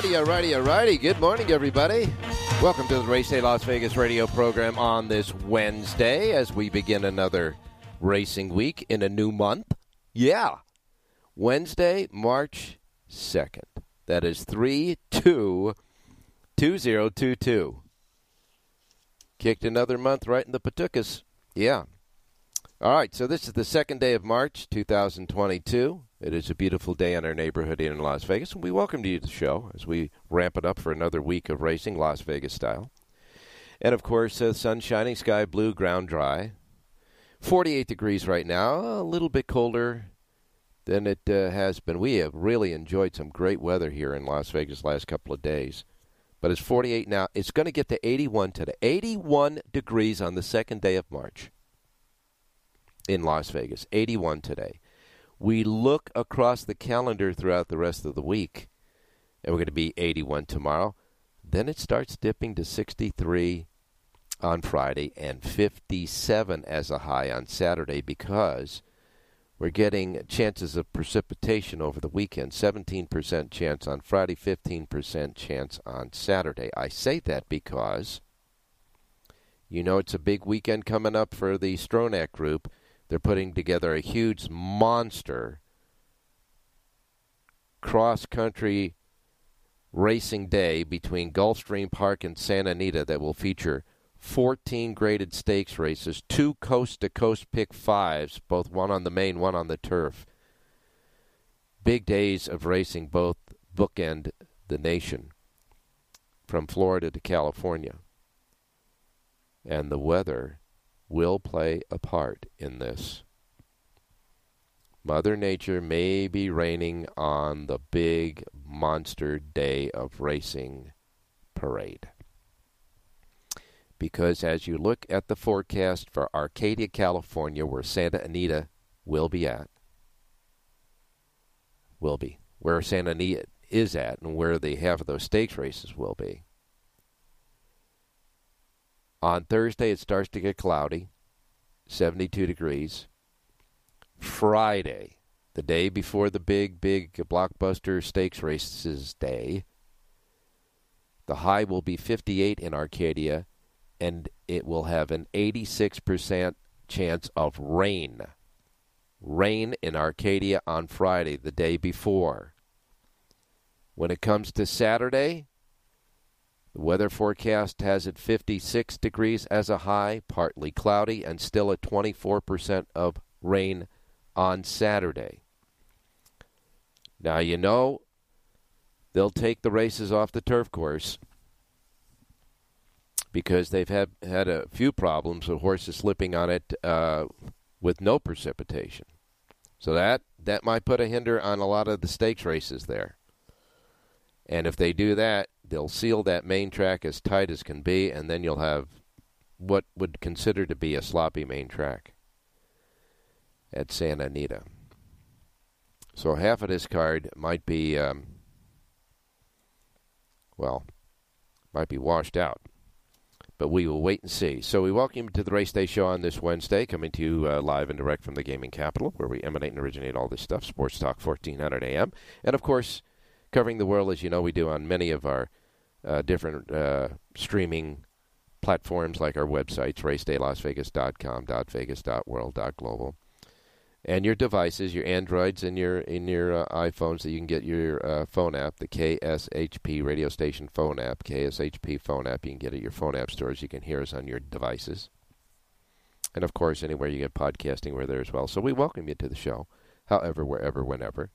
Alrighty, alrighty, alrighty. Good morning, everybody. Welcome to the Race Day Las Vegas radio program on this Wednesday as we begin another racing week in a new month. Yeah. Wednesday, March 2nd. That is 3 2 2022. Kicked another month right in the Patukas. Yeah. All right, so this is the second day of March 2022. It is a beautiful day in our neighborhood here in Las Vegas, and we welcome you to the show as we ramp it up for another week of racing, Las Vegas style. And of course, uh, sun shining, sky blue, ground dry. 48 degrees right now, a little bit colder than it uh, has been. We have really enjoyed some great weather here in Las Vegas last couple of days. But it's 48 now. It's going to get to 81 today. 81 degrees on the second day of March in Las Vegas. 81 today. We look across the calendar throughout the rest of the week, and we're going to be 81 tomorrow. Then it starts dipping to 63 on Friday and 57 as a high on Saturday because we're getting chances of precipitation over the weekend 17% chance on Friday, 15% chance on Saturday. I say that because you know it's a big weekend coming up for the Stronach group. They're putting together a huge monster cross country racing day between Gulfstream Park and Santa Anita that will feature 14 graded stakes races, two coast to coast pick fives, both one on the main, one on the turf. Big days of racing, both bookend the nation from Florida to California. And the weather will play a part in this. Mother Nature may be raining on the big monster day of racing parade. Because as you look at the forecast for Arcadia, California, where Santa Anita will be at, will be, where Santa Anita is at, and where the half of those stakes races will be. On Thursday, it starts to get cloudy, 72 degrees. Friday, the day before the big, big blockbuster stakes races day, the high will be 58 in Arcadia, and it will have an 86% chance of rain. Rain in Arcadia on Friday, the day before. When it comes to Saturday, the weather forecast has it 56 degrees as a high, partly cloudy, and still at 24% of rain on Saturday. Now, you know, they'll take the races off the turf course because they've had, had a few problems with horses slipping on it uh, with no precipitation. So that, that might put a hinder on a lot of the stakes races there. And if they do that, they'll seal that main track as tight as can be, and then you'll have what would consider to be a sloppy main track at Santa Anita. So half of this card might be, um, well, might be washed out. but we will wait and see. So we welcome you to the Race Day Show on this Wednesday, coming to you uh, live and direct from the gaming capital, where we emanate and originate all this stuff. Sports Talk 1400 AM, and of course, covering the world as you know we do on many of our uh, different uh, streaming platforms, like our websites, racedaylasvegas.com, .vegas, .world, .global and your devices, your Androids and your in your uh, iPhones, that you can get your uh, phone app, the KSHP radio station phone app, KSHP phone app. You can get at your phone app stores. You can hear us on your devices, and of course, anywhere you get podcasting, we're there as well. So we welcome you to the show, however, wherever, whenever.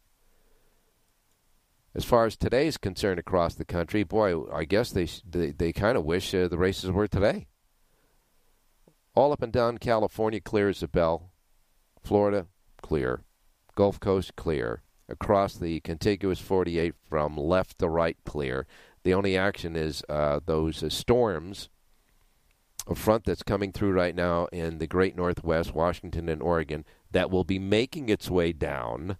As far as today is concerned across the country, boy, I guess they they, they kind of wish uh, the races were today. All up and down California, clear as a bell. Florida, clear. Gulf Coast, clear. Across the contiguous 48 from left to right, clear. The only action is uh, those uh, storms, a front that's coming through right now in the great northwest, Washington and Oregon, that will be making its way down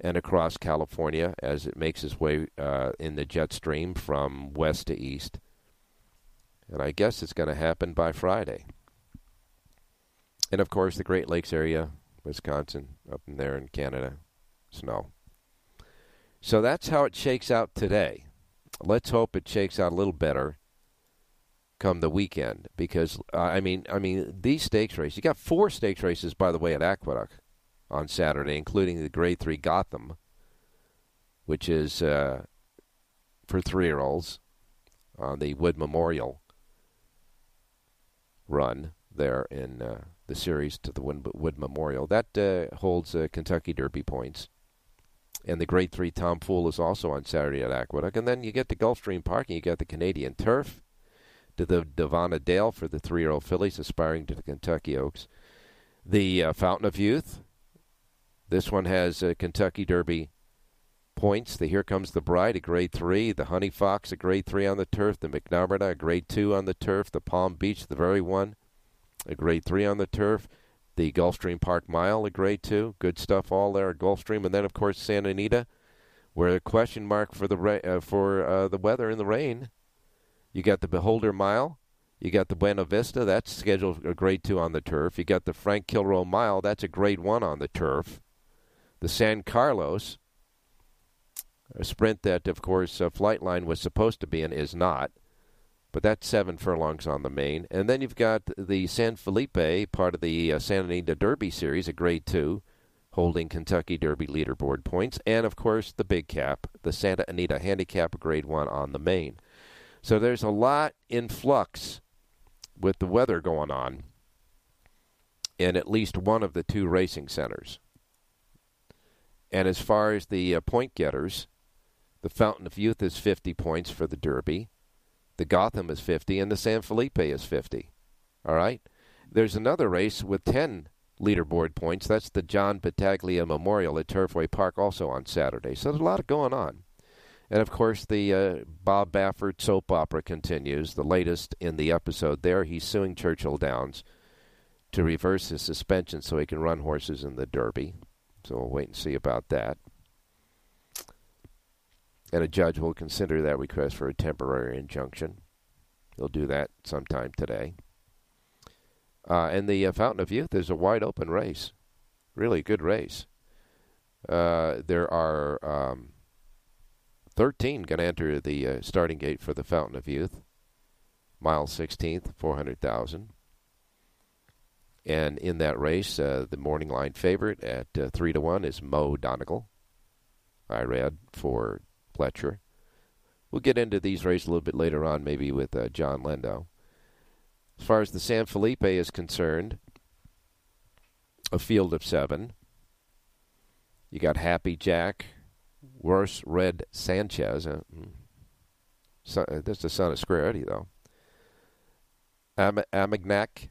and across California as it makes its way uh, in the jet stream from west to east. And I guess it's going to happen by Friday. And of course, the Great Lakes area, Wisconsin, up in there in Canada, snow. So that's how it shakes out today. Let's hope it shakes out a little better come the weekend because uh, I mean I mean these stakes races. You got four stakes races by the way at Aqueduct on Saturday, including the Grade Three Gotham, which is uh, for three-year-olds on the Wood Memorial run there in uh, the series to the Wood Memorial. That uh, holds uh, Kentucky Derby points. And the Grade 3 Tom Fool is also on Saturday at Aqueduct. And then you get to Gulfstream Park and you get the Canadian Turf to the Davona Dale for the three year old fillies aspiring to the Kentucky Oaks. The uh, Fountain of Youth. This one has uh, Kentucky Derby points. The Here Comes the Bride, a grade three. The Honey Fox, a grade three on the turf. The McNamara, a grade two on the turf. The Palm Beach, the very one a grade three on the turf. The Gulfstream Park Mile, a grade two. Good stuff all there at Gulfstream. And then, of course, Santa Anita, where a question mark for the ra- uh, for uh, the weather and the rain. You got the Beholder Mile. You got the Buena Vista. That's scheduled a grade two on the turf. You got the Frank Kilroe Mile. That's a grade one on the turf. The San Carlos, a sprint that, of course, uh, Flightline was supposed to be in, is not but that's seven furlongs on the main. And then you've got the San Felipe, part of the uh, Santa Anita Derby Series, a grade two, holding Kentucky Derby leaderboard points. And, of course, the big cap, the Santa Anita Handicap, grade one on the main. So there's a lot in flux with the weather going on in at least one of the two racing centers. And as far as the uh, point getters, the Fountain of Youth is 50 points for the Derby. The Gotham is 50 and the San Felipe is 50. All right? There's another race with 10 leaderboard points. That's the John Battaglia Memorial at Turfway Park also on Saturday. So there's a lot going on. And of course, the uh, Bob Baffert soap opera continues. The latest in the episode there, he's suing Churchill Downs to reverse his suspension so he can run horses in the Derby. So we'll wait and see about that and a judge will consider that request for a temporary injunction. He'll do that sometime today. Uh, and the uh, Fountain of Youth is a wide open race, really good race. Uh, there are um, 13 going to enter the uh, starting gate for the Fountain of Youth. Mile 16th, 400,000. And in that race, uh, the morning line favorite at uh, 3 to 1 is Mo Donegal. Irad for Pletcher. We'll get into these races a little bit later on, maybe with uh, John Lendo. As far as the San Felipe is concerned, a field of seven. You got Happy Jack, Worse Red Sanchez. Uh, hmm. son, uh, that's the son of Square Eddie, though. Am- Armagnac,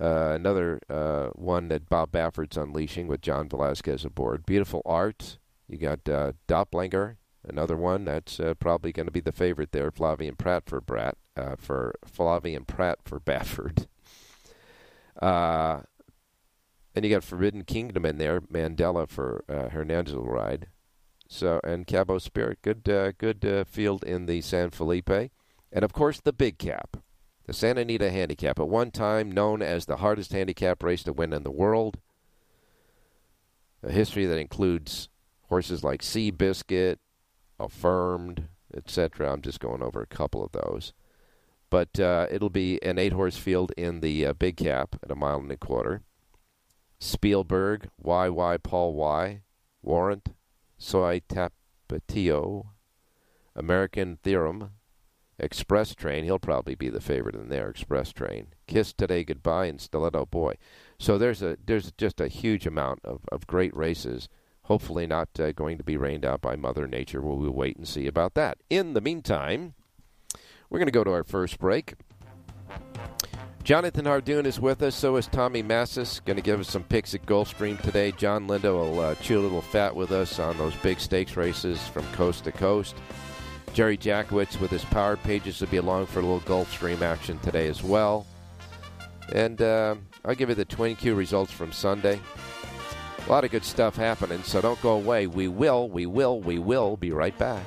uh, another uh, one that Bob Baffert's unleashing with John Velazquez aboard. Beautiful art. You got uh, Doppelganger, Another one that's uh, probably going to be the favorite there, Flavien Prat for Brat uh, for Flavien Prat for Baffert. Uh, and you got Forbidden Kingdom in there, Mandella for uh, Hernandez ride. So and Cabo Spirit, good good field in the San Felipe, and of course the big cap, The Santa Anita Handicap, at one time known as the hardest handicap race to win in the world. A history that includes horses like Seabiscuit, Affirmed, etc. I'm just going over a couple of those. But uh, it'll be an eight horse field in the uh, big cap at a mile and a quarter. Spielberg, YY Paul Y, Warrant, Soy Tapatio, American Theorem, Express Train. He'll probably be the favorite in there. Express Train. Kiss Today Goodbye and Stiletto Boy. So there's a there's just a huge amount of, of great races. Hopefully not uh, going to be rained out by Mother Nature. We'll, we'll wait and see about that. In the meantime, we're going to go to our first break. Jonathan Hardoon is with us. So is Tommy Massis. Going to give us some picks at Gulfstream today. John Lindo will uh, chew a little fat with us on those big stakes races from coast to coast. Jerry Jackowitz with his powered pages will be along for a little Gulfstream action today as well. And uh, I'll give you the Twin Q results from Sunday. A lot of good stuff happening, so don't go away. We will, we will, we will be right back.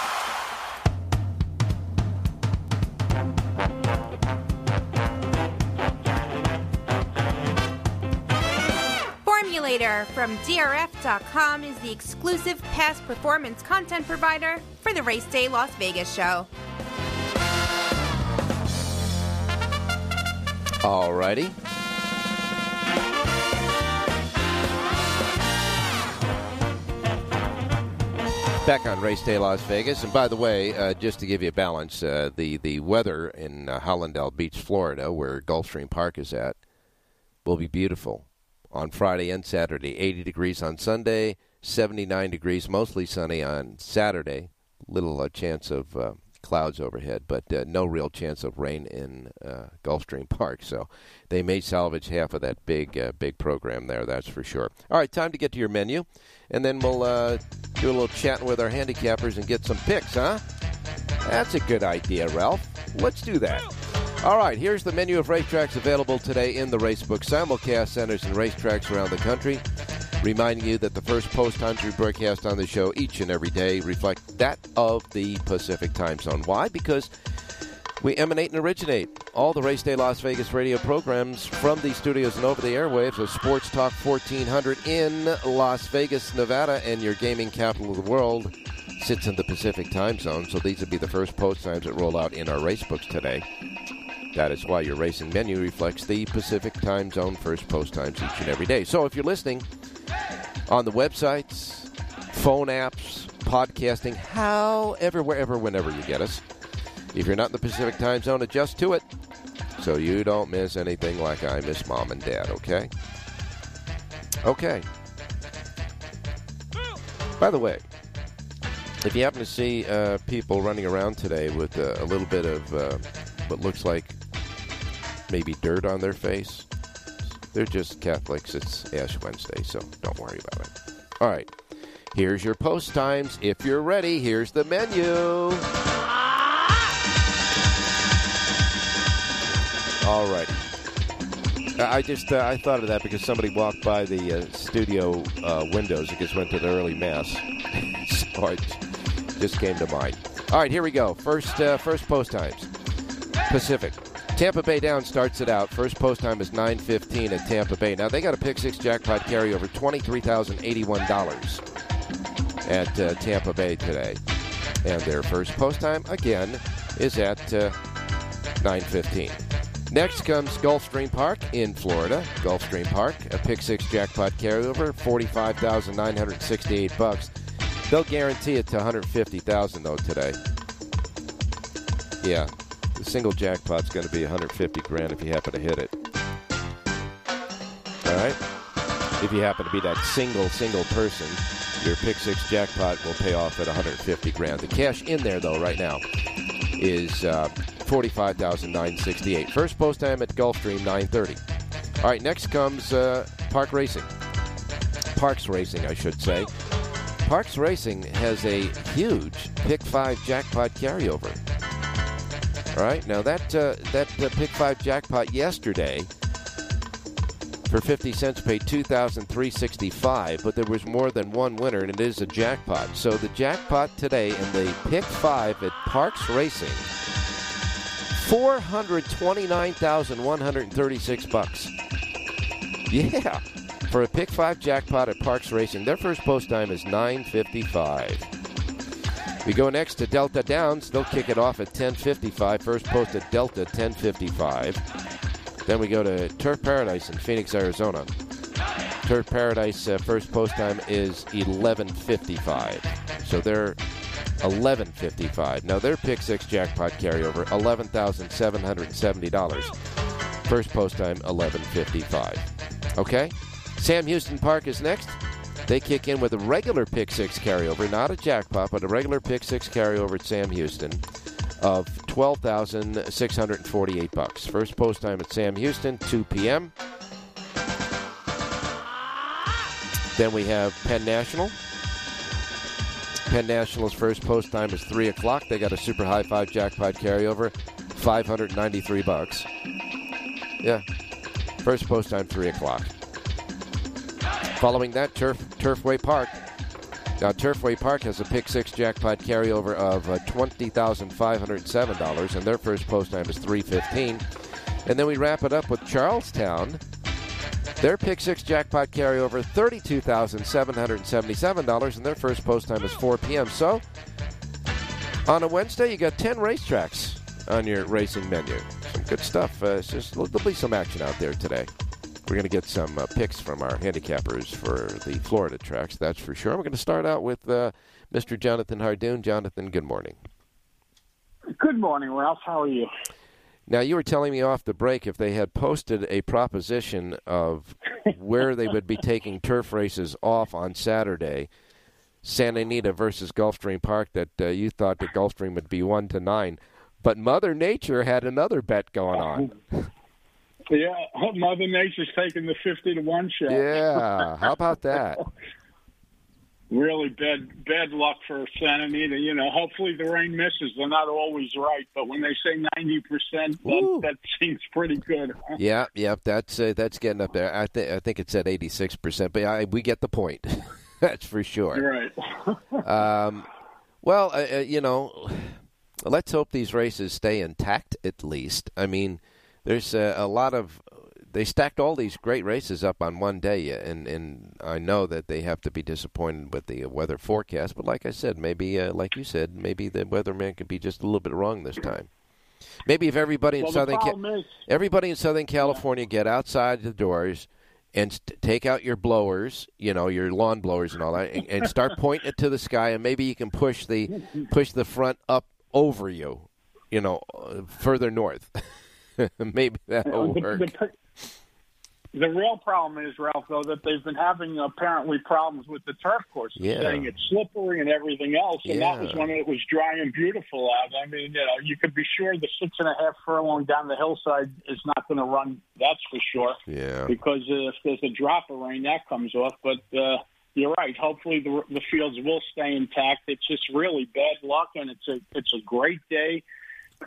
From DRF.com is the exclusive past performance content provider for the Race Day Las Vegas show. All righty. Back on Race Day Las Vegas. And by the way, uh, just to give you a balance, uh, the, the weather in uh, Hallandale Beach, Florida, where Gulfstream Park is at, will be beautiful on Friday and Saturday. 80 degrees on Sunday, 79 degrees, mostly sunny on Saturday. Little uh, chance of uh, clouds overhead, but uh, no real chance of rain in uh, Gulfstream Park. So they may salvage half of that big, uh, big program there. That's for sure. All right, time to get to your menu, and then we'll uh, do a little chatting with our handicappers and get some picks, huh? That's a good idea, Ralph. Let's do that. All right, here's the menu of racetracks available today in the Racebook simulcast centers and racetracks around the country. Reminding you that the first post times we broadcast on the show each and every day reflect that of the Pacific time zone. Why? Because we emanate and originate all the Race Day Las Vegas radio programs from these studios and over the airwaves of Sports Talk 1400 in Las Vegas, Nevada, and your gaming capital of the world sits in the Pacific time zone. So these would be the first post times that roll out in our race books today. That is why your racing menu reflects the Pacific time zone first post times each and every day. So if you're listening on the websites, phone apps, podcasting, however, wherever, whenever you get us, if you're not in the Pacific time zone, adjust to it so you don't miss anything like I miss mom and dad, okay? Okay. By the way, if you happen to see uh, people running around today with uh, a little bit of uh, what looks like maybe dirt on their face, they're just Catholics. It's Ash Wednesday, so don't worry about it. All right. Here's your post times. If you're ready, here's the menu. All right. I just uh, I thought of that because somebody walked by the uh, studio uh, windows It just went to the early mass, so it just came to mind. All right, here we go. First uh, first post times. Pacific. Tampa Bay down starts it out. First post time is 9:15 at Tampa Bay. Now they got a pick six jackpot carryover, twenty three thousand eighty one dollars at uh, Tampa Bay today, and their first post time again is at 9:15. Next comes Gulfstream Park in Florida. Gulfstream Park, a pick six jackpot carryover, forty-five thousand nine hundred sixty-eight bucks. They'll guarantee it to one hundred fifty thousand though today. Yeah, the single jackpot's going to be one hundred fifty grand if you happen to hit it. All right. If you happen to be that single single person, your pick six jackpot will pay off at one hundred fifty grand. The cash in there though right now is. Uh, 45,968. First post time at Gulfstream, 930. All right, next comes uh, Park Racing. Parks Racing, I should say. Parks Racing has a huge Pick 5 jackpot carryover. All right, now that, uh, that uh, Pick 5 jackpot yesterday for 50 cents paid 2365 but there was more than one winner, and it is a jackpot. So the jackpot today in the Pick 5 at Parks Racing Four hundred twenty-nine thousand one hundred thirty-six bucks. Yeah, for a pick five jackpot at Parks Racing. Their first post time is nine fifty-five. We go next to Delta Downs. They'll kick it off at ten fifty-five. First post at Delta ten fifty-five. Then we go to Turf Paradise in Phoenix, Arizona. Turf Paradise uh, first post time is eleven fifty-five. So they're 1155. Now their pick six jackpot carryover, $11,770. First post time, 1155. Okay? Sam Houston Park is next. They kick in with a regular pick six carryover, not a jackpot, but a regular pick six carryover at Sam Houston of 12,648 bucks. First post time at Sam Houston, 2 p.m. Then we have Penn National. Penn National's first post time is three o'clock. They got a super high five jackpot carryover, five hundred ninety-three bucks. Yeah, first post time three o'clock. Following that, Turf Turfway Park. Now, Turfway Park has a pick six jackpot carryover of uh, twenty thousand five hundred seven dollars, and their first post time is three fifteen. And then we wrap it up with Charles Town their pick six jackpot carryover $32,777, and their first post time is 4 p.m. So, on a Wednesday, you got 10 racetracks on your racing menu. Some good stuff. Uh, just, there'll be some action out there today. We're going to get some uh, picks from our handicappers for the Florida tracks, that's for sure. We're going to start out with uh, Mr. Jonathan Hardoon. Jonathan, good morning. Good morning, Ralph. How are you? Now, you were telling me off the break if they had posted a proposition of where they would be taking turf races off on Saturday, Santa Anita versus Gulfstream Park, that uh, you thought that Gulfstream would be one to nine, but Mother Nature had another bet going on. Yeah, Mother Nature's taking the fifty to one shot. Yeah, how about that? really bad bad luck for Santa Anita. You know, hopefully the rain misses. They're not always right, but when they say ninety percent, that, that seems pretty good. Huh? Yeah, yeah, that's uh, that's getting up there. I think I think it's at eighty six percent, but I, we get the point. that's for sure. Right. um, well, uh, uh, you know, let's hope these races stay intact at least. I mean, there's uh, a lot of they stacked all these great races up on one day, and and I know that they have to be disappointed with the weather forecast. But like I said, maybe uh, like you said, maybe the weatherman could be just a little bit wrong this time. Maybe if everybody in well, Southern Ca- is, everybody in Southern California yeah. get outside the doors and st- take out your blowers, you know, your lawn blowers and all that, and, and start pointing it to the sky, and maybe you can push the push the front up over you, you know, uh, further north. maybe that'll the, work. The, the real problem is, Ralph, though, that they've been having apparently problems with the turf course, yeah. saying it's slippery and everything else. And yeah. that was when it was dry and beautiful out. I mean, you know, you could be sure the six and a half furlong down the hillside is not going to run. That's for sure. Yeah. Because if there's a drop of rain, that comes off. But uh, you're right. Hopefully, the the fields will stay intact. It's just really bad luck, and it's a it's a great day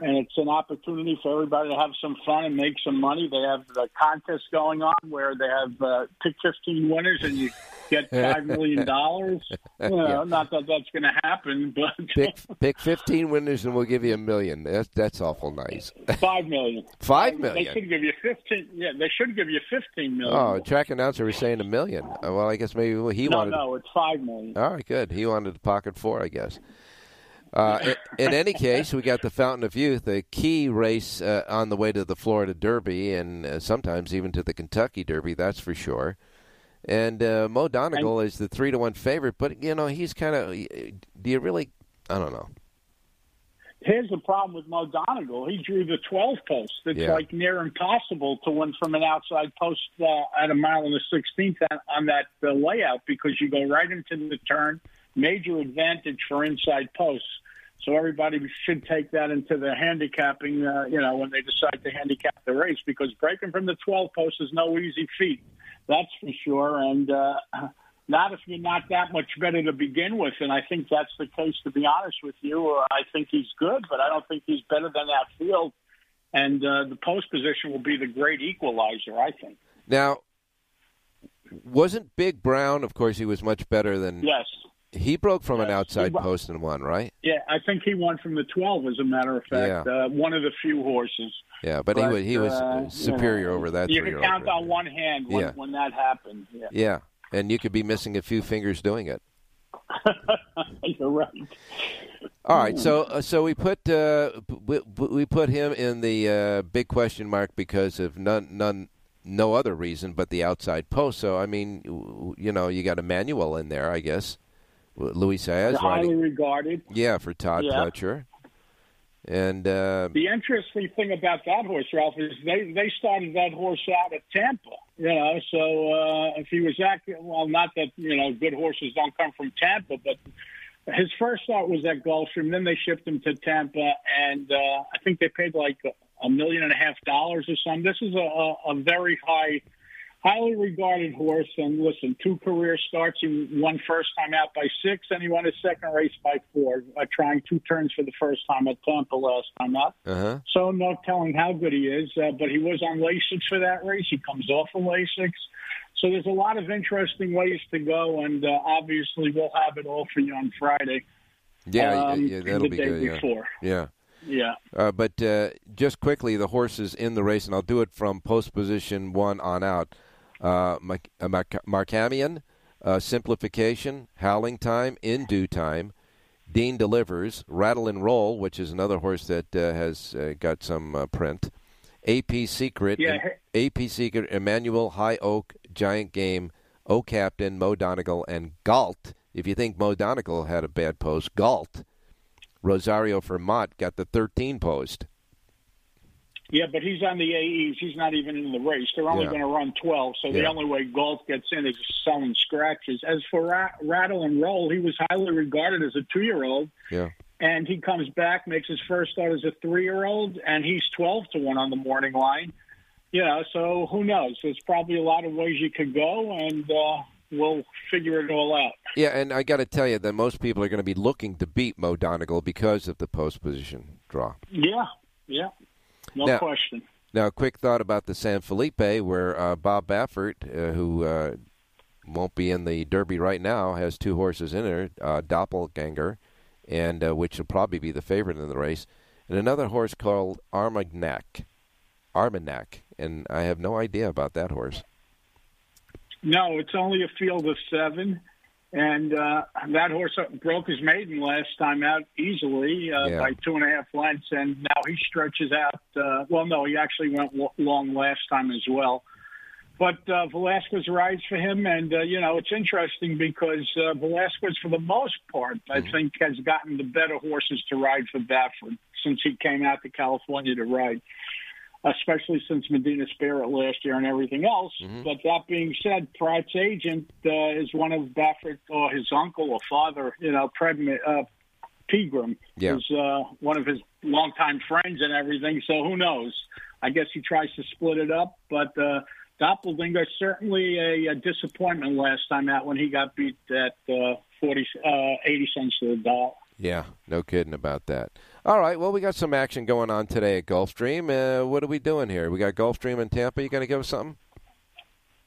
and it's an opportunity for everybody to have some fun and make some money. They have the contest going on where they have uh, pick 15 winners and you get five million dollars. You know, Yeah. not that that's going to happen, but Pick pick 15 winners and we'll give you a million. That's that's awful nice. five million. Five They should give you 15. Yeah, they should give you 15 million. Oh, track announcer was saying a million. Uh, Well, I guess maybe he no, wanted. No, no, it's five million. All right, good. He wanted to pocket four, I guess. Uh, in, in any case, we got the Fountain of Youth, a key race uh, on the way to the Florida Derby, and uh, sometimes even to the Kentucky Derby. That's for sure. And uh, Mo Donegal is the three to one favorite, but you know he's kind of. Do you really? I don't know. Here's the problem with Mo Donegal. He drew the 12 post. It's Yeah. like near impossible to win from an outside post uh, at a mile and a 16th on, on that uh, layout because you go right into the turn. Major advantage for inside posts. So everybody should take that into the handicapping, uh, you know, when they decide to handicap the race because breaking from the 12 post is no easy feat. That's for sure. And uh, not if you're not that much better to begin with. And I think that's the case, to be honest with you. I think he's good, but I don't think he's better than that field. And uh, the post position will be the great equalizer, I think. Now, wasn't Big Brown? Of course, he was much better than. Yes. He broke from an outside post and won, right? Yeah, I think he won from the 12, as a matter of fact. Yeah. Uh, one of the few horses. Yeah, but, he was he was uh, superior you know, over that You can count on one hand when, Yeah. when that happened. Yeah. Yeah, and you could be missing a few fingers doing it. You're right. All right, so uh, so we put uh, we, we put him in the uh, big question mark because of none none no other reason but the outside post. So I mean, you know, you got Emmanuel in there, I guess. Luis Saez highly riding, regarded. yeah, for Todd Yeah. Pletcher, and uh, The interesting thing about that horse, Ralph, is they they started that horse out at Tampa. You know, so uh, if he was active, well, not that you know good horses don't come from Tampa, but his first start was at Gulfstream. Then they shipped him to Tampa, and uh, I think they paid like a, a million and a half dollars or something. This is a, a, a very high, highly regarded horse. And listen, two career starts. He won first time out by six, and he won his second race by four, uh, trying two turns for the first time at Tampa last time out. uh-huh. So no telling how good he is, uh, but he was on Lasix for that race. He comes off of Lasix. So there's a lot of interesting ways to go, and uh, obviously we'll have it all for you on Friday. yeah, um, yeah, that'll be good. Yeah. before. yeah. Yeah. Uh, but uh, just quickly, the horses in the race, and I'll do it from post position one on out. Uh, uh, uh, Simplification, Howling Time, In Due Time, Dean Delivers, Rattle and Roll, which is another horse that uh, has uh, got some uh, print, AP Secret, Yeah. AP Secret, Emmanuel, High Oak, Giant Game, O Captain, Mo Donegal, and Galt. If you think Mo Donegal had a bad post, Galt. Rosario Vermont got the 13 post. Yeah, but he's on the AEs. He's not even in the race. They're only Yeah. going to run 12, so the only way Galt gets in is selling scratches. As for Ra- Rattle and Roll, he was highly regarded as a two-year-old. Yeah. and he comes back, makes his first start as a three-year-old, and he's twelve to one on the morning line. You know, so who knows? There's probably a lot of ways you could go, and uh, we'll figure it all out. Yeah, and I got to tell you that most people are going to be looking to beat Mo Donegal because of the post position draw. Yeah, yeah, no Now- question. Now, a quick thought about the San Felipe, where uh, Bob Baffert, uh, who uh, won't be in the Derby right now, has two horses in there, uh, Doppelganger, and uh, which will probably be the favorite in the race, and another horse called Armagnac, Armagnac, and I have no idea about that horse. No, it's only a field of seven, and uh, that horse broke his maiden last time out easily uh, Yeah. by two and a half lengths, and now he stretches out. Uh, well, no, he actually went lo- long last time as well. But uh, Velazquez rides for him, and uh, you know it's interesting because uh, Velazquez, for the most part, I think has gotten the better horses to ride for Baffert since he came out to California to ride especially since Medina Spirit last year and everything else. But that being said, Prat's agent uh, is one of Baffert or his uncle or father, you know, Pred, uh, Pegram Yeah. is uh, one of his longtime friends and everything. So who knows? I guess he tries to split it up, but uh, Doppelganger certainly a, a disappointment last time out when he got beat at uh, 40, uh, 80 cents to the dollar. Yeah, no kidding about that. All right. Well, we got some action going on today at Gulfstream. Uh, what are we doing here? We got Gulfstream in Tampa. You going to give us something?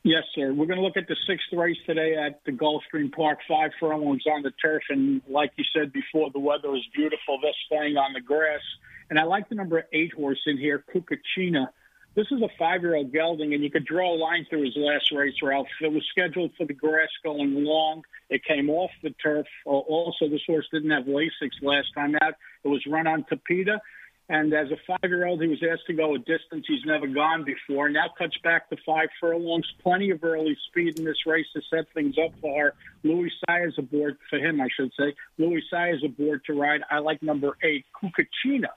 Yes, sir. We're going to look at the sixth race today at the Gulfstream Park. Five furlongs on the turf, and like you said before, the weather is beautiful. This thing on the grass, and I like the number eight horse in here, Kukachina. This is a five-year-old gelding, and you could draw a line through his last race, Ralph. It was scheduled for the grass going long. It came off the turf. Uh, also, this horse didn't have Lasix last time out. It was run on Tapeta. And as a five-year-old, he was asked to go a distance he's never gone before. Now cuts back to five furlongs. Plenty of early speed in this race to set things up for Luis Saez aboard for him, I should say. Luis Saez aboard to ride. I like number eight, Kukachina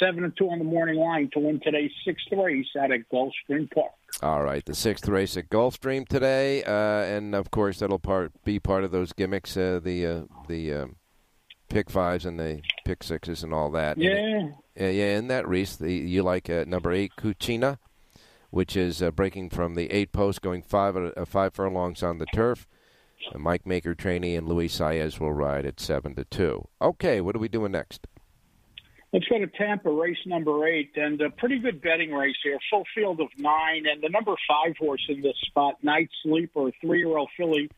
seven and two on the morning line to win today's sixth race out at Gulfstream Park. All right, the sixth race at Gulfstream today, uh, and of course that'll part be part of those gimmicks, uh, the uh, the um, pick fives and the pick sixes and all that. Yeah, and, yeah. In that race, the, you like uh, number eight, Kuchina, which is uh, breaking from the eight post, going five uh, five furlongs on the turf. Mike Maker trainee and Luis Saez will ride at seven to two. Okay, what are we doing next? Let's go to Tampa, race number eight, and a pretty good betting race here. Full field of nine, and the number five horse in this spot, Night Sleeper, three-year-old filly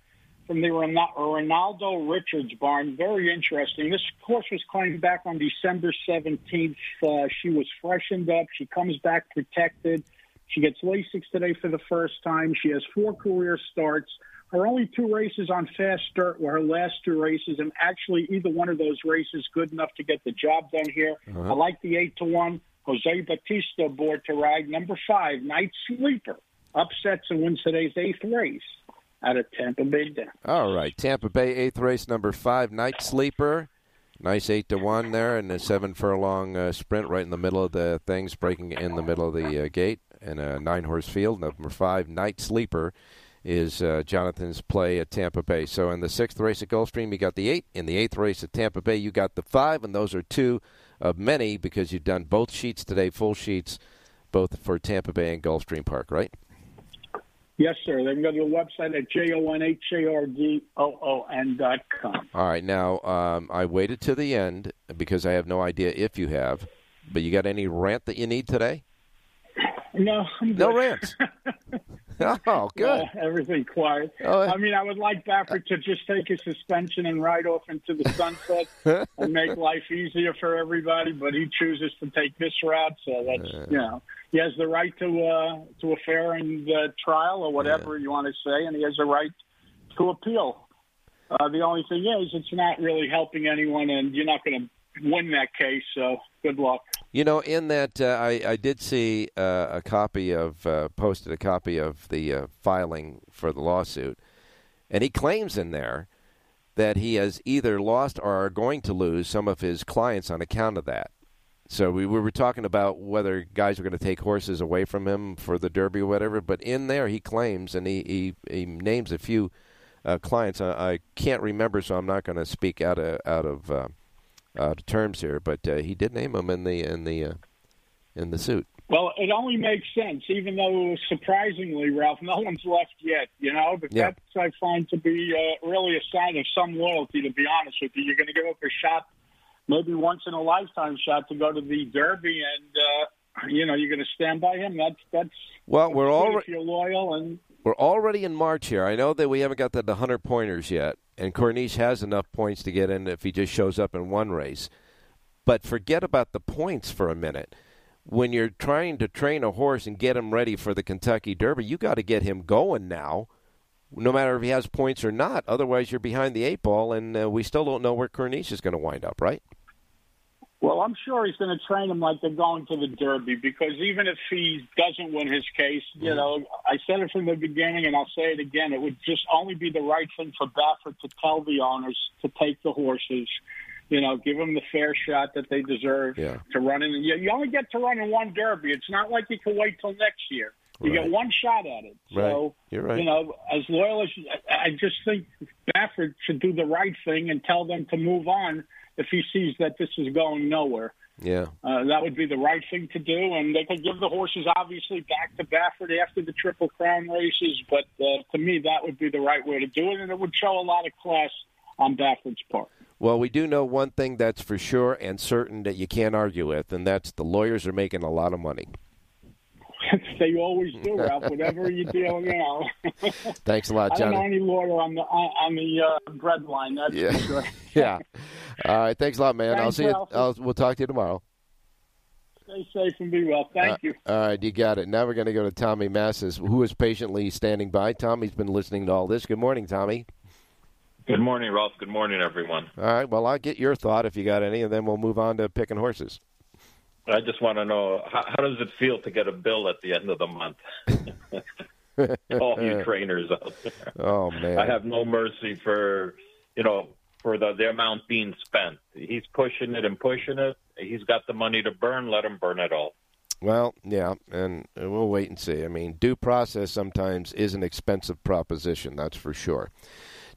from the Ronaldo Richards barn. Very interesting. This horse was claimed back on December 17th. Uh, she was freshened up. She comes back protected. She gets Lasix today for the first time. She has four career starts. Her only two races on fast dirt were her last two races, and actually either one of those races good enough to get the job done here. Uh-huh. I like the eight to one. Jose Batista aboard to ride number five, Night Sleeper, upsets and wins today's eighth race out of Tampa Bay Down. All right, Tampa Bay eighth race number five, Night Sleeper. Nice eight to one there, and a seven furlong uh, sprint right in the middle of the things, breaking in the middle of the uh, gate, and a nine horse field. Number five, Night Sleeper is uh, Jonathan's play at Tampa Bay. So in the sixth race at Gulfstream, you got the eight. In the eighth race at Tampa Bay, you got the five, and those are two of many because you've done both sheets today, full sheets, both for Tampa Bay and Gulfstream Park, right? Yes, sir. They can go to the website at j o n h a r d o o n dot com. All right. Now, um, I waited to the end because I have no idea if you have, but you got any rant that you need today? No, no rants. Oh, good. Everything quiet. Oh, I mean, I would like Baffert to just take his suspension and ride off into the sunset and make life easier for everybody, but he chooses to take this route. So that's you know he has the right to uh, to a fair and uh, trial or whatever yeah. you want to say, and he has a right to appeal. Uh, the only thing is, it's not really helping anyone, and you're not going to win that case. So good luck. You know, in that uh, I, I did see uh, a copy of uh, posted a copy of the uh, filing for the lawsuit, and he claims in there that he has either lost or are going to lose some of his clients on account of that. So we, we were talking about whether guys were going to take horses away from him for the Derby or whatever. But in there, he claims and he he, he names a few uh, clients. I, I, can't remember, so I'm not going to speak out of out of uh, terms here, but uh, he did name him in the in the uh, in the suit. Well, it only makes sense, even though surprisingly, Ralph, no one's left yet. You know, but yeah. that's I find to be uh, really a sign of some loyalty. To be honest with you, you're going to give up a shot, maybe once in a lifetime shot, to go to the Derby, and uh, you know you're going to stand by him. That's that's well, we're already you're loyal and. We're already in March here. I know that we haven't got the 100 pointers yet, and Corniche has enough points to get in if he just shows up in one race. But forget about the points for a minute. When you're trying to train a horse and get him ready for the Kentucky Derby, you got to get him going now, no matter if he has points or not. Otherwise, you're behind the eight ball, and uh, we still don't know where Corniche is going to wind up, right? Well, I'm sure he's going to train him like they're going to the Derby because even if he doesn't win his case, you mm-hmm. know, I said it from the beginning and I'll say it again. It would just only be the right thing for Baffert to tell the owners to take the horses, you know, give them the fair shot that they deserve yeah. to run in. You, you only get to run in one Derby. It's not like you can wait till next year. You right. get one shot at it. So, right. You're right. you know, as loyal as I just think Baffert should do the right thing and tell them to move on if he sees that this is going nowhere. Yeah, uh, that would be the right thing to do, and they could give the horses obviously back to Baffert after the Triple Crown races. But uh, to me, that would be the right way to do it, and it would show a lot of class on Baffert's part. Well, we do know one thing that's for sure and certain that you can't argue with, and that's the lawyers are making a lot of money. they always do, Ralph. Whatever you do, you know. Thanks a lot, John. I don't Johnny. know any lawyer on the on the uh, bread line. That's Yeah. for sure. yeah. All right. Thanks a lot, man. I'll Thanks, see you. I'll, we'll talk to you tomorrow. Stay safe and be well. Thank Uh, you. All right, you got it. Now we're going to go to Tommy Massis, who is patiently standing by. Tommy's been listening to all this. Good morning, Tommy. Good morning, Ralph. Good morning, everyone. All right. Well, I'll get your thought if you got any, and then we'll move on to picking horses. I just want to know how, how does it feel to get a bill at the end of the month? All you trainers out there. Oh man. I have no mercy for you know for the the amount being spent. He's pushing it and pushing it. He's got the money to burn. Let him burn it all. Well, yeah, and we'll wait and see. I mean, due process sometimes is an expensive proposition. That's for sure.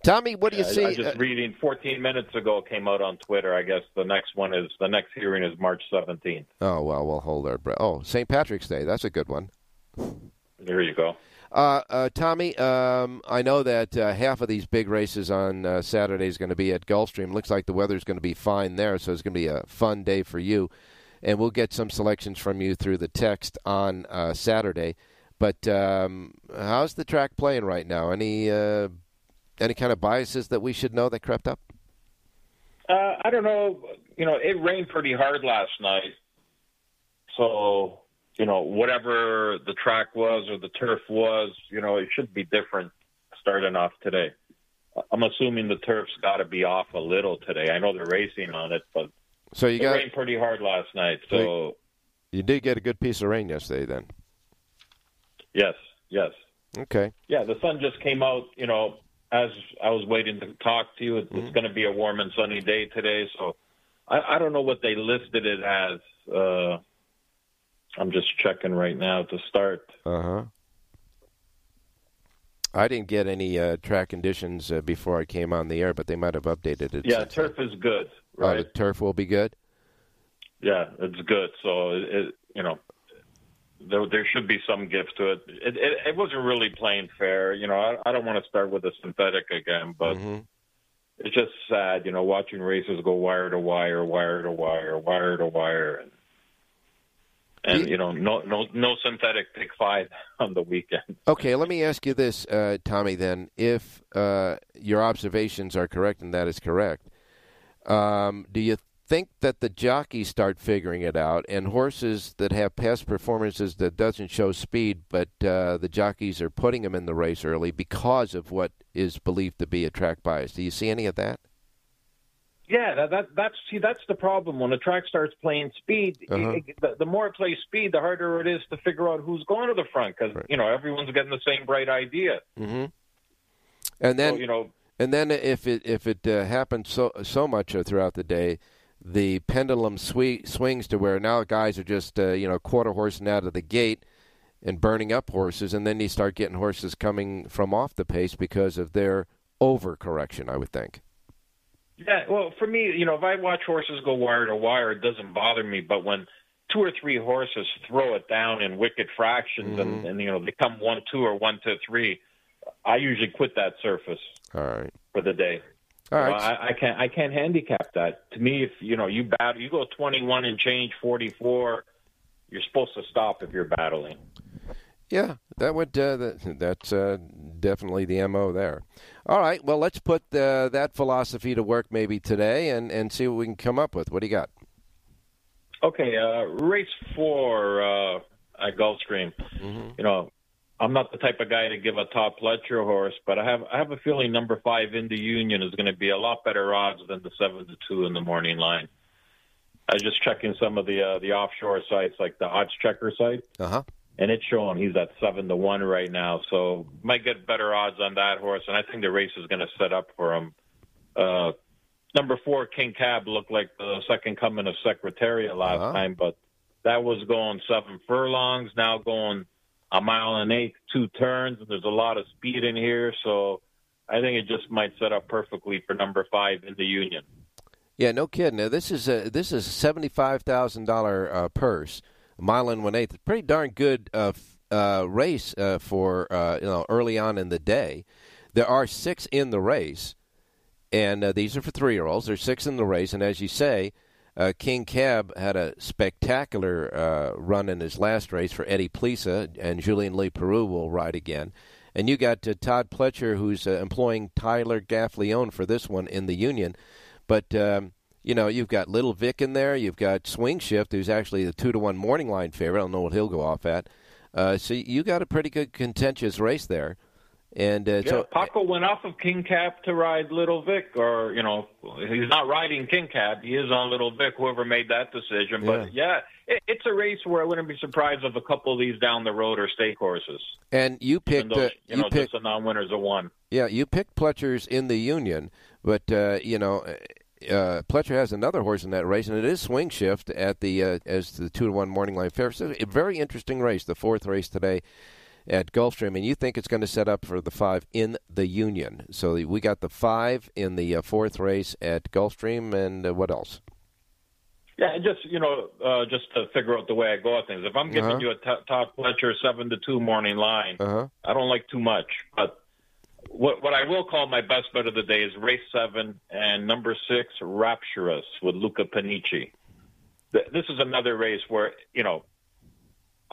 Tommy, what do you I- see? I, just uh, reading 14 minutes ago came out on Twitter. I guess the next one is the next hearing is March 17th. oh well, we'll hold our breath. Oh, St. Patrick's Day. That's a good one. There you go. Uh, uh, Tommy, um, I know that uh, half of these big races on uh, Saturday is going to be at Gulfstream. Looks like the weather is going to be fine there, so it's going to be a fun day for you. And we'll get some selections from you through the text on uh, Saturday. But um, how's the track playing right now? Any uh, any kind of biases that we should know that crept up? Uh, I don't know. You know, it rained pretty hard last night. So, you know, whatever the track was or the turf was, you know, it should be different starting off today. I'm assuming the turf's got to be off a little today. I know they're racing on it, but So you it got rained pretty hard last night. So, you did get a good piece of rain yesterday, then. yes, yes. Okay. Yeah, the sun just came out, you know, as I was waiting to talk to you. It's, it's going to be a warm and sunny day today, so I, I don't know what they listed it as. Uh, I'm just checking right now to start. Uh huh. I didn't get any uh, track conditions uh, before I came on the air, but they might have updated it. Yeah, turf is good. Oh, right? the turf will be good. Yeah, it's good. So it, it you know, there there should be some gift to it. It it, it wasn't really playing fair. You know, I, I don't want to start with a synthetic again, but Mhm. it's just sad. You know, watching races go wire to wire, wire to wire, wire to wire, and and you know, no no no synthetic pick five on the weekend. Okay, let me ask you this, uh, Tommy. Then, if uh, your observations are correct, and that is correct, um, do you think that the jockeys start figuring it out, and horses that have past performances that doesn't show speed, but uh, the jockeys are putting them in the race early because of what is believed to be a track bias? Do you see any of that? Yeah, that, that that's see that's the problem when the track starts playing speed. Uh-huh. it- the, the more it plays speed, the harder it is to figure out who's going to the front because you know everyone's getting the same bright idea. Mm-hmm. And then so, you know, And then if it if it uh, happens so so much throughout the day, the pendulum swe- swings to where now guys are just uh, you know quarter horsing out of the gate and burning up horses, and then you start getting horses coming from off the pace because of their overcorrection. I would think. Yeah, well, for me, you know, if I watch horses go wire to wire, it doesn't bother me. But when two or three horses throw it down in wicked fractions, and, and you know they come one two or one to three, I usually quit that surface All right. for the day. All right. I, I can't I can't handicap that. To me, if you know you battle, you go twenty one and change forty four, you're supposed to stop if you're battling. Yeah, that would uh, that, that's uh, definitely the mo there. All right, well, let's put uh, that philosophy to work maybe today and, and see what we can come up with. What do you got? Okay, uh, race four uh, at Gulfstream. You know, I'm not the type of guy to give a top Pletcher horse, but I have I have a feeling number five into Union is going to be a lot better odds than the seven to two in the morning line. I was just checking some of the uh, the offshore sites, like the odds checker site, Uh huh. and it's showing he's at seven to one right now. So might get better odds on that horse, and I think the race is going to set up for him. Uh, number four, King Cab, looked like the second coming of Secretariat last Uh-huh. time, but that was going seven furlongs. Now going a mile and eight, two turns, and there's a lot of speed in here. So I think it just might set up perfectly for number five in the Union. Yeah, no kidding. Now, this is a this is a seventy five thousand dollar uh, purse, a mile and one eighth. Pretty darn good uh, uh, race uh, for uh, you know early on in the day. There are six in the race, and uh, these are for three-year-olds. There's six in the race, and as you say, uh, King Cab had a spectacular uh, run in his last race for Eddie Plesa, and Julien Leparoux will ride again. And you got uh, Todd Pletcher, who's uh, employing Tyler Gaffalione for this one in the Union. But um, you know, you've got Little Vic in there. You've got Swing Shift, who's actually the two to one morning line favorite. I don't know what he'll go off at. Uh, so you got a pretty good contentious race there. And uh, yeah, so Paco went off of King Cab to ride Little Vic, or you know, he's not riding King Cab. He is on Little Vic. Whoever made that decision, but yeah, it, it's a race where I wouldn't be surprised if a couple of these down the road are stake horses. And you picked, though, uh, you you know, picked, just the non-winners of one. yeah, you picked Pletcher's in the Union, but uh, you know. Uh, Pletcher has another horse in that race, and it is Swing Shift at the uh, as the two to one morning line fair. So a very interesting race, the fourth race today at Gulfstream, and you think it's going to set up for the five in the Union. So we got the five in the uh, fourth race at Gulfstream, and uh, what else? Yeah, just you know, uh, just to figure out the way I go at things. If I'm giving Uh-huh. you a t- Todd Pletcher seven to two morning line, Uh-huh. I don't like too much. But what what I will call my best bet of the day is race seven and number six, Rapturous with Luca Panici. Th- This is another race where you know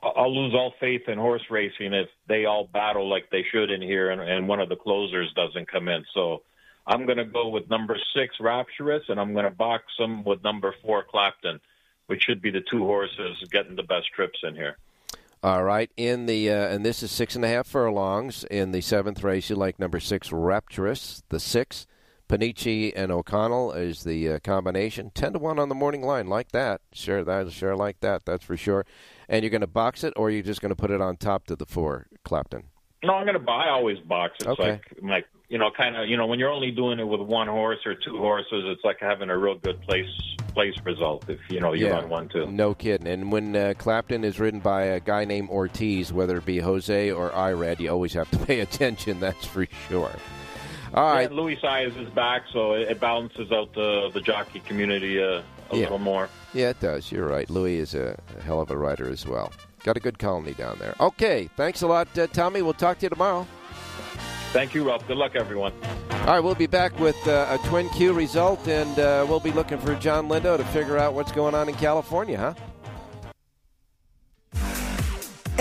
I'll lose all faith in horse racing if they all battle like they should in here, and, and one of the closers doesn't come in. So I'm going to go with number six, Rapturous, and I'm going to box them with number four, Clapton, which should be the two horses getting the best trips in here. All right, in the uh, and this is six and a half furlongs in the seventh race. You like number six, Rapturous, the six. Panici and O'Connell is the uh, combination. Ten to one on the morning line, like that. Sure, that sure like that. That's for sure. And you're going to box it, or you're just going to put it on top to the four, Clapton. No, I'm going to buy. I always box. It's Okay. like like you know, kind of you know, when you're only doing it with one horse or two horses, it's like having a real good place place result if you know you yeah, run one too. no kidding. And when uh, Clapton is ridden by a guy named Ortiz, whether it be Jose or Irad, you always have to pay attention. That's for sure. All right. Yeah, Luis Saez is back, so it, it balances out the the jockey community uh, a Yeah. little more. Yeah, it does. You're right. Luis is a, hell of a writer as well. Got a good colony down there. Okay, thanks a lot, uh, Tommy. We'll talk to you tomorrow. Thank you, Ralph. Good luck, everyone. All right, we'll be back with uh, a twin Q result, and uh, we'll be looking for John Lindo to figure out what's going on in California, huh?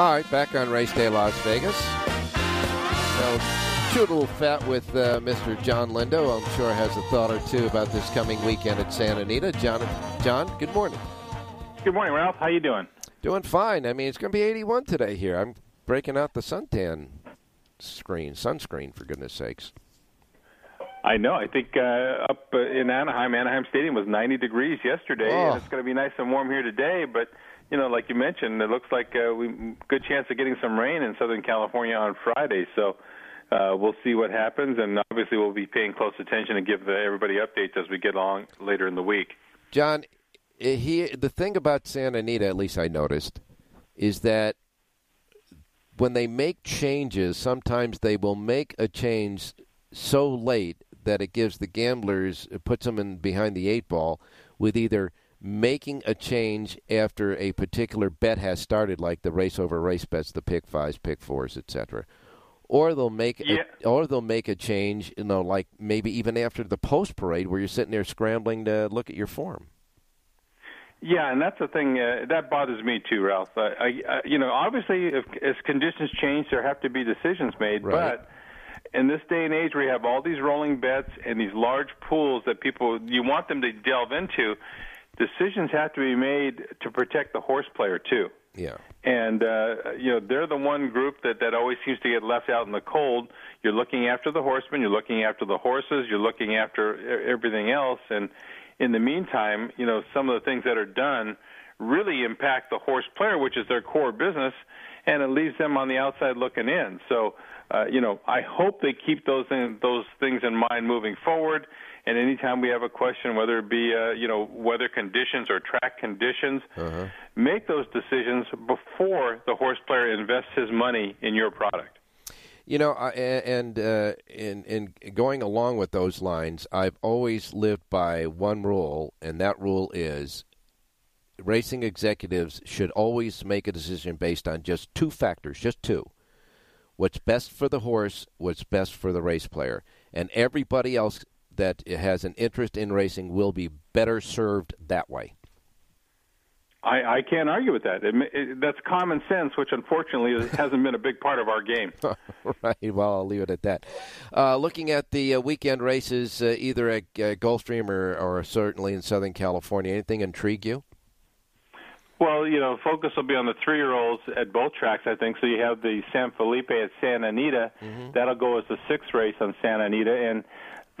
All right, back on Race Day Las Vegas. Now, shoot a little fat with uh, Mr. John Lindo. I'm sure has a thought or two about this coming weekend at Santa Anita. John, John, good morning. Good morning, Ralph. How you doing? Doing fine. I mean, it's going to be 81 today here. I'm breaking out the suntan screen, sunscreen, for goodness sakes. I know. I think uh, up uh, in Anaheim, Anaheim Stadium was 90 degrees yesterday, Oh. and it's going to be nice and warm here today. But you know, like you mentioned, it looks like uh, we good chance of getting some rain in Southern California on Friday. So uh, we'll see what happens, and obviously we'll be paying close attention and give everybody updates as we get along later in the week. John, eh, he the thing about Santa Anita, at least I noticed, is that when they make changes, sometimes they will make a change so late that it gives the gamblers, it puts them in behind the eight ball with either making a change after a particular bet has started, like the race over race bets, the pick fives, pick fours, etc. Or they'll make yeah. a, or they'll make a change, you know, like maybe even after the post parade, where you're sitting there scrambling to look at your form. Yeah, and that's the thing uh, that bothers me too, Ralph. Uh, I, I, you know, obviously, if as conditions change, there have to be decisions made. Right. But in this day and age, where you have all these rolling bets and these large pools that people you want them to delve into, decisions have to be made to protect the horse player too. Yeah. And uh, you know, they're the one group that that always seems to get left out in the cold. You're looking after the horsemen, you're looking after the horses, you're looking after everything else, and in the meantime, you know, some of the things that are done really impact the horse player, which is their core business, and it leaves them on the outside looking in. So, uh, you know, I hope they keep those in, those things in mind moving forward. And anytime we have a question, whether it be uh, you know weather conditions or track conditions, uh-huh. make those decisions before the horse player invests his money in your product. You know, I, and uh, in in going along with those lines, I've always lived by one rule, and that rule is racing executives should always make a decision based on just two factors, just two. What's best for the horse, what's best for the race player. And everybody else that has an interest in racing will be better served that way. I, I can't argue with that. It, it, that's common sense, which unfortunately hasn't been a big part of our game. right. Well, I'll leave it at that. Uh, looking at the uh, weekend races, uh, either at uh, Gulfstream or, or certainly in Southern California, anything intrigue you? Well, you know, focus will be on the three-year-olds at both tracks, I think. So you have the San Felipe at Santa Anita. Mm-hmm. That'll go as the sixth race on Santa Anita, and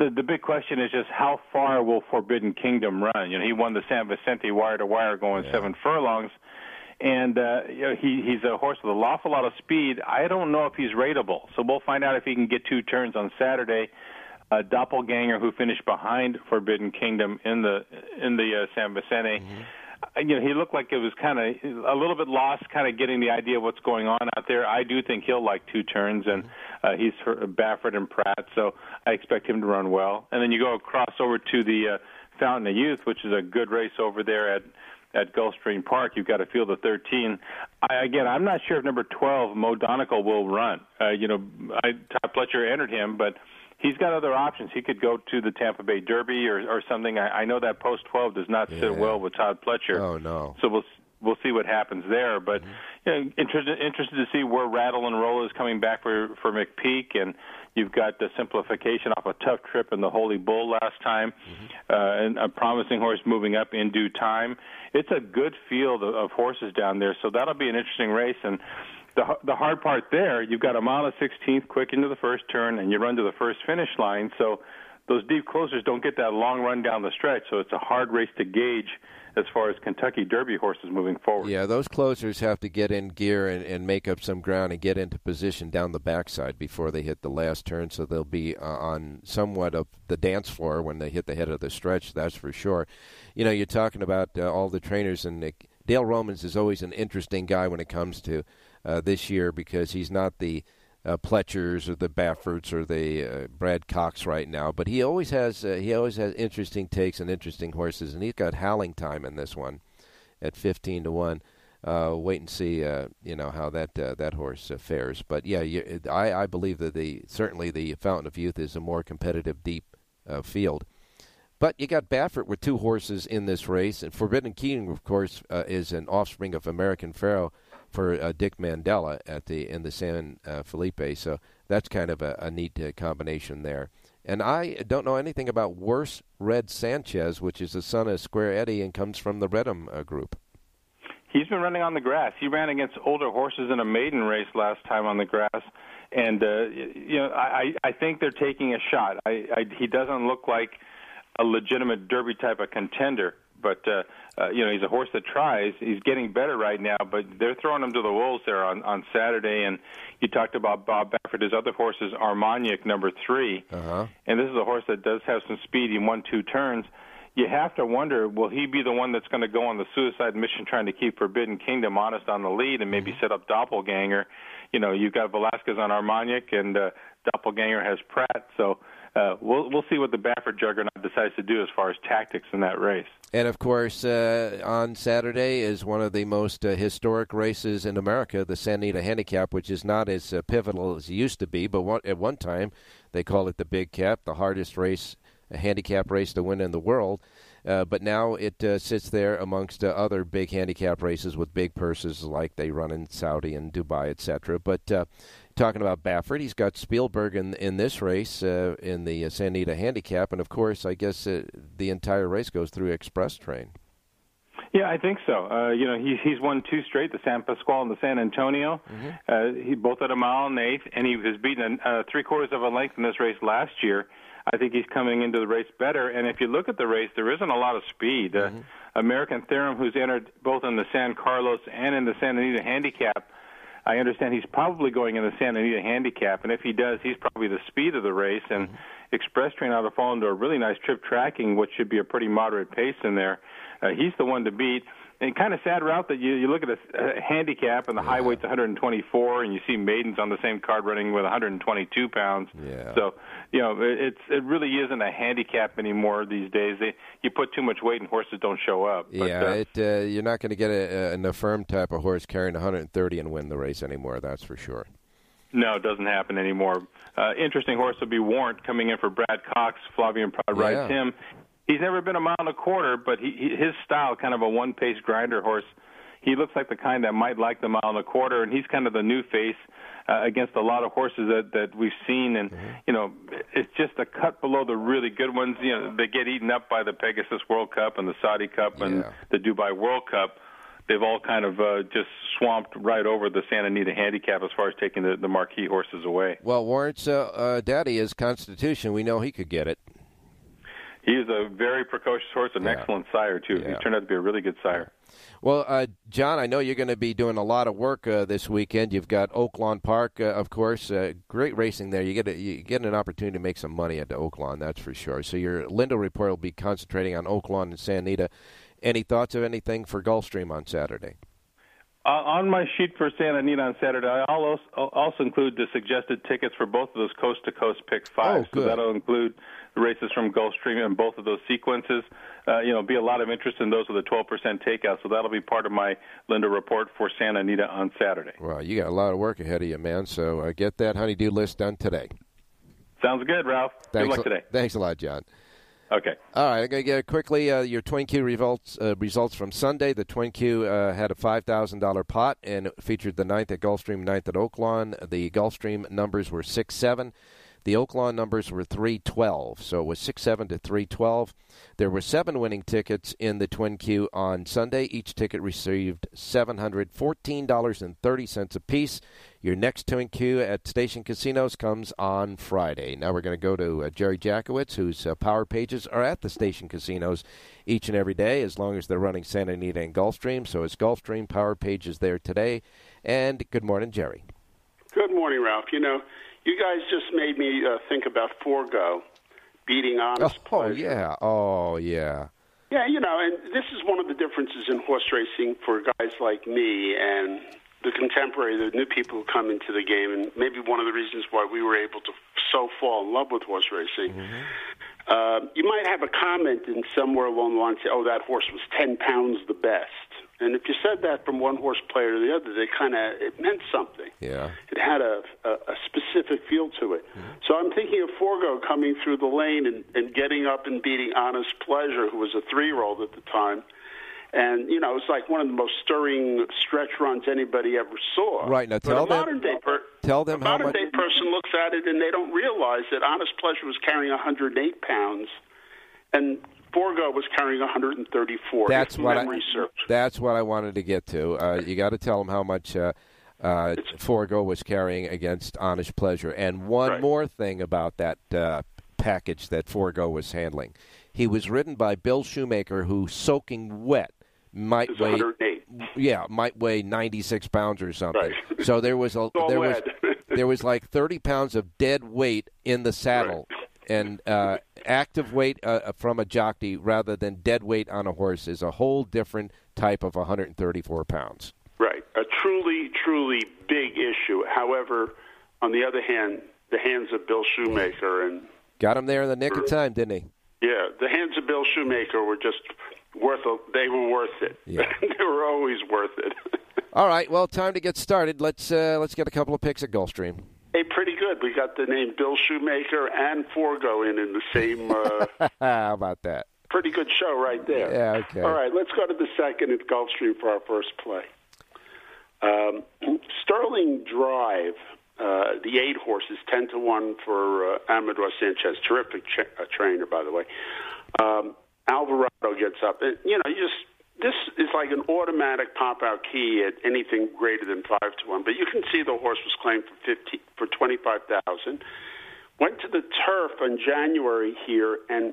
the the big question is just how far will Forbidden Kingdom run? You know, he won the San Vicente wire to wire going Yeah. seven furlongs, and uh, you know he he's a horse with an awful lot of speed. I don't know if he's rateable, so we'll find out if he can get two turns on Saturday. Uh, Doppelganger, who finished behind Forbidden Kingdom in the in the uh, San Vicente. Uh, You know, he looked like it was kind of a little bit lost, kind of getting the idea of what's going on out there. I do think he'll like two turns, and uh, he's for Baffert and Prat, so I expect him to run well. And then you go across over to the uh, Fountain of Youth, which is a good race over there at at Gulfstream Park. You've got to field the 13. I, again, I'm not sure if number 12 Mo Donegal will run. Uh, you know, I, Todd Pletcher entered him, but he's got other options. He could go to the Tampa Bay Derby or, or something. I, I know that post 12 does not Yeah. sit well with Todd Pletcher. Oh, no. So we'll we'll see what happens there. But you know, interested interested to see where Rattle and Roll is coming back for for McPeek, and you've got the simplification off a tough trip in the Holy Bull last time, uh, and a promising horse moving up in due time. It's a good field of, of horses down there, so that'll be an interesting race and. The, the hard part there, you've got a mile of 16th quick into the first turn, and you run to the first finish line. So those deep closers don't get that long run down the stretch, so it's a hard race to gauge as far as Kentucky Derby horses moving forward. Yeah, those closers have to get in gear and, and make up some ground and get into position down the backside before they hit the last turn, so they'll be uh, on somewhat of the dance floor when they hit the head of the stretch, that's for sure. You know, you're talking about uh, all the trainers, and Dale Romans is always an interesting guy when it comes to uh, this year because he's not the uh, Pletchers or the Bafferts or the uh, Brad Cox right now, but he always has uh, he always has interesting takes and interesting horses, and he's got howling time in this one at fifteen to one. Uh, wait and see, uh, you know how that uh, that horse fares. But yeah, you, I I believe that the certainly the Fountain of Youth is a more competitive, deep field. But you got Baffert with two horses in this race, and Forbidden Kingdom, of course, is an offspring of American Pharoah for uh, Dick Mandella at the in the San uh, Felipe. So that's kind of a, a neat uh, combination there. And I don't know anything about Worse Red Sanchez, which is the son of Square Eddie and comes from the Reddam uh, group. He's been running on the grass. He ran against older horses in a maiden race last time on the grass, and uh, you know I I think they're taking a shot. I, I he doesn't look like a legitimate Derby type of contender, but uh, uh, you know he's a horse that tries. He's getting better right now, but they're throwing him to the wolves there on on Saturday. And you talked about Bob Baffert. His other horse is Armagnac, number 3 Uh-huh. and this is a horse that does have some speed. He won two turns. You have to wonder, will he be the one that's going to go on the suicide mission trying to keep Forbidden Kingdom honest on the lead and maybe set up Doppelganger? You know, you've got Velazquez on Armagnac and uh, Doppelganger has Prat. So uh, we'll we'll see what the Baffert juggernaut decides to do as far as tactics in that race. And of course, uh, on Saturday is one of the most uh, historic races in America, the Santa Anita Handicap, which is not as uh, pivotal as it used to be. But one, at one time, they called it the Big Cap, the hardest race, a handicap race to win in the world. Uh, but now it sits there amongst other big handicap races with big purses like they run in Saudi and Dubai, etc. But talking about Baffert, he's got Spielberg in in this race uh, in the uh, Santa Anita Handicap, and of course, I guess uh, the entire race goes through Express Train. Yeah, I think so. Uh, you know, he, he's won two straight, the San Pasqual and the San Antonio. Uh, he both at a mile and eighth, and he was beaten uh, three quarters of a length in this race last year. I think he's coming into the race better. And if you look at the race, there isn't a lot of speed. Uh, American Theorem, who's entered both in the San Carlos and in the Santa Anita Handicap, I understand he's probably going in the Santa Anita Handicap, and if he does, he's probably the speed of the race. And mm-hmm. Express Train ought to fall into a really nice trip tracking, which should be a pretty moderate pace in there. Uh, he's the one to beat. And kind of sad route that you you look at a, a handicap and the high weight's 124, and you see maidens on the same card running with 122 pounds. Yeah. So you know it, it's it really isn't a handicap anymore these days. They you put too much weight and horses don't show up. But, yeah, uh, it, uh, you're not going to get a, a, an affirmed type of horse carrying 130 and win the race anymore. That's for sure. No, it doesn't happen anymore. Uh, interesting horse would be Warrant coming in for Brad Cox. Flavien Prat Yeah. rides him. He's never been a mile and a quarter, but he, he his style, kind of a one-pace grinder horse. He looks like the kind that might like the mile and a quarter, and he's kind of the new face uh, against a lot of horses that that we've seen. And you know, it's just a cut below the really good ones. You know, they get eaten up by the Pegasus World Cup and the Saudi Cup and Yeah. the Dubai World Cup they've all kind of uh, just swamped right over the Santa Anita handicap as far as taking the, the marquee horses away. Well, Warrant's uh, uh, daddy is Constitution. We know he could get it. He is a very precocious horse, an Yeah. excellent sire too. Yeah. He's turned out to be a really good sire. Well, uh, John, I know you're going to be doing a lot of work uh, this weekend. You've got Oaklawn Park, uh, of course, uh, great racing there. You get a, you get an opportunity to make some money at the Oaklawn, that's for sure. So your Lindo report will be concentrating on Oaklawn and San Anita. Any thoughts of anything for Gulfstream on Saturday? Uh, on my sheet for Santa Anita on Saturday, I'll also, I'll also include the suggested tickets for both of those coast to coast pick fives. Oh, good. So that'll include races from Gulfstream and both of those sequences. Uh, you know, be a lot of interest in those with a 12% takeout. So that'll be part of my Lindo report for Santa Anita on Saturday. Well, you got a lot of work ahead of you, man. So uh, get that honeydew list done today. Sounds good, Ralph. Thanks good luck a- today. Thanks a lot, John. Okay. All right, I'm going to get quickly uh, your Twin Q results uh, results from Sunday. The Twin Q uh, had a five thousand dollar pot and featured the ninth at Gulfstream, ninth at Oaklawn. The Gulfstream numbers were six seven. The Oaklawn numbers were three twelve. So it was six seven to three twelve. There were seven winning tickets in the Twin Q on Sunday. Each ticket received seven hundred fourteen dollars and thirty cents apiece. Your next Twin Q at Station Casinos comes on Friday. Now we're going to go to uh, Jerry Jackowitz, whose uh, power pages are at the station casinos each and every day, as long as they're running Santa Anita and Gulfstream. So it's Gulfstream power pages there today. And good morning, Jerry. Good morning, Ralph. You know, you guys just made me uh, think about Forego beating Honest Oh Pleasure. yeah, oh yeah. Yeah, you know, and this is one of the differences in horse racing for guys like me and the contemporary, the new people who come into the game, and maybe one of the reasons why we were able to so fall in love with horse racing. Uh, you might have a comment in somewhere along the line say, "Oh, that horse was ten pounds the best," and if you said that from one horse player to the other, they kind of it meant something. Yeah. It had a, a, a specific feel to it. Mm-hmm. So I'm thinking of Forego coming through the lane and, and getting up and beating Honest Pleasure, who was a three-year-old at the time. And you know, it was like one of the most stirring stretch runs anybody ever saw. Right, now But tell a them- modern day per- Tell them a how modern much. day person looks at it and they don't realize that Honest Pleasure was carrying 108 pounds, and Forego was carrying 134. That's what I. serves. That's what I wanted to get to. Uh, you got to tell them how much uh, uh, Forego was carrying against Honest Pleasure. And one Right. more thing about that uh, package that Forego was handling. He was ridden by Bill Shoemaker, who soaking wet might It's weigh 108. yeah might weigh 96 pounds or something. Right. So there was a there was there was like 30 pounds of dead weight in the saddle. And uh, active weight uh, from a jockey rather than dead weight on a horse is a whole different type of 134 pounds. Right. A truly, truly big issue. However, on the other hand, the hands of Bill Shoemaker and Got him there in the nick of time, didn't he? yeah, the hands of Bill Shoemaker were just worth. A, they were worth it. Yeah. they were always worth it. All right, well, time to get started. Let's uh, let's get a couple of picks at Gulfstream. Hey, pretty good. We got the name Bill Shoemaker and Forego in in the same. Uh, How about that? pretty good show right there. Yeah, okay. All right, let's go to the second at Gulfstream for our first play. Um, Sterling Drive, uh, the eight horses, ten to one for uh, Amador Sanchez. Terrific uh, trainer, by the way. Um, Alvarado gets up. And, you know, you just this is like an automatic pop out key at anything greater than five to one. But you can see the horse was claimed for fifty for twenty five thousand. Went to the turf in January here, and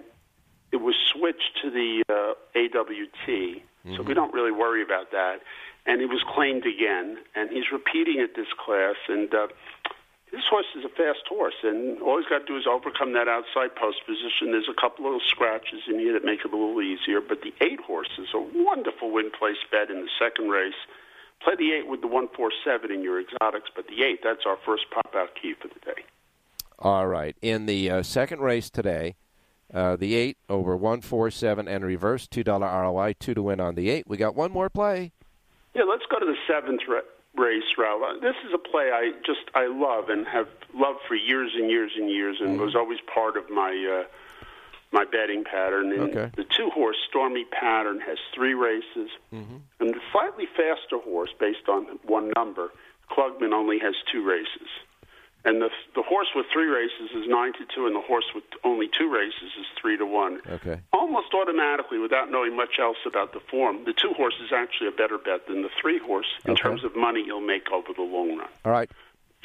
it was switched to the uh, AWT, so we don't really worry about that. And he was claimed again, and he's repeating at this class. And uh, this horse is a fast horse, and all he's got to do is overcome that outside post position. There's a couple little scratches in here that make it a little easier, but the eight horse is a wonderful win place bet in the second race. Play the eight with the one four seven in your exotics, but the eight that's our first pop out key for the day. All right. In the uh, second race today, uh, the eight over one four seven and reverse two dollar ROI, two to win on the eight. We got one more play. Yeah, let's go to the seventh ra- race, Ralph. Uh, This is a play I just I love and have loved for years and years and years, and was always part of my uh, my betting pattern. And Okay. The two horse Stormy Pattern has three races, and the slightly faster horse, based on one number, Klugman only has two races. And the the horse with three races is nine to two, and the horse with only two races is three to one Okay. almost automatically, without knowing much else about the form, the two horse is actually a better bet than the three horse in Okay. terms of money you'll make over the long run. All right.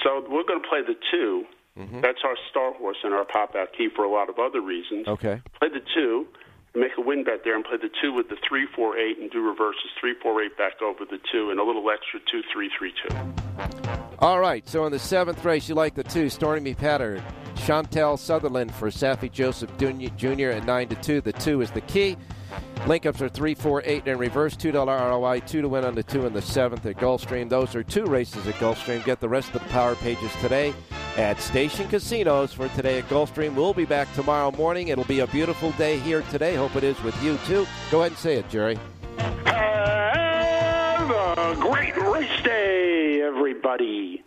So we're going to play the 2 Mm-hmm. That's our star horse and our pop out key for a lot of other reasons. Okay. Play the two, make a win bet there, and play the two with the three, four, eight, and do reverses three, four, eight back over the two, and a little extra two, three, three, two. All right. So in the seventh race, you like the two, Stormy Pattern. Chantal Sutherland for Saffie Joseph Jr. at nine to two. The two is the key. Link ups are three, four, eight, and reverse. Two dollar ROI, two to win on the two in the seventh at Gulfstream. Those are two races at Gulfstream. Get the rest of the power pages today at Station Casinos for today at Gulfstream. We'll be back tomorrow morning. It'll be a beautiful day here today. Hope it is with you too. Go ahead and say it, Jerry. Have a great race day, everybody.